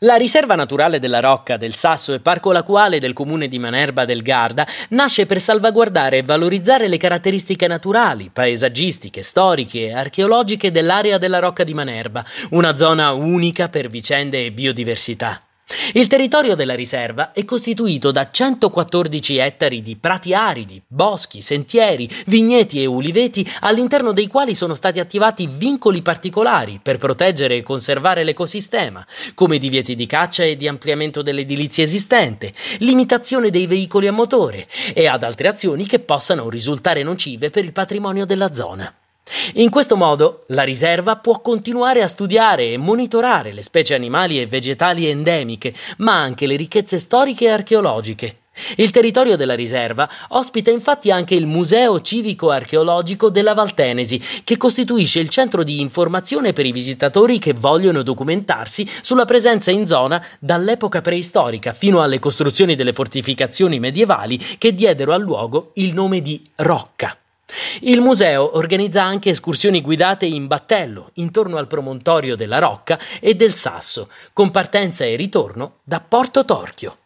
La riserva naturale della Rocca, del Sasso e Parco Lacuale del comune di Manerba del Garda nasce per salvaguardare e valorizzare le caratteristiche naturali, paesaggistiche, storiche e archeologiche dell'area della Rocca di Manerba, una zona unica per vicende e biodiversità. Il territorio della riserva è costituito da 114 ettari di prati aridi, boschi, sentieri, vigneti e uliveti all'interno dei quali sono stati attivati vincoli particolari per proteggere e conservare l'ecosistema, come divieti di caccia e di ampliamento dell'edilizia esistente, limitazione dei veicoli a motore e ad altre azioni che possano risultare nocive per il patrimonio della zona. In questo modo la riserva può continuare a studiare e monitorare le specie animali e vegetali endemiche, ma anche le ricchezze storiche e archeologiche. Il territorio della riserva ospita infatti anche il Museo Civico Archeologico della Valtenesi, che costituisce il centro di informazione per i visitatori che vogliono documentarsi sulla presenza in zona dall'epoca preistorica fino alle costruzioni delle fortificazioni medievali che diedero al luogo il nome di Rocca. Il museo organizza anche escursioni guidate in battello intorno al promontorio della Rocca e del Sasso, con partenza e ritorno da Porto Torchio.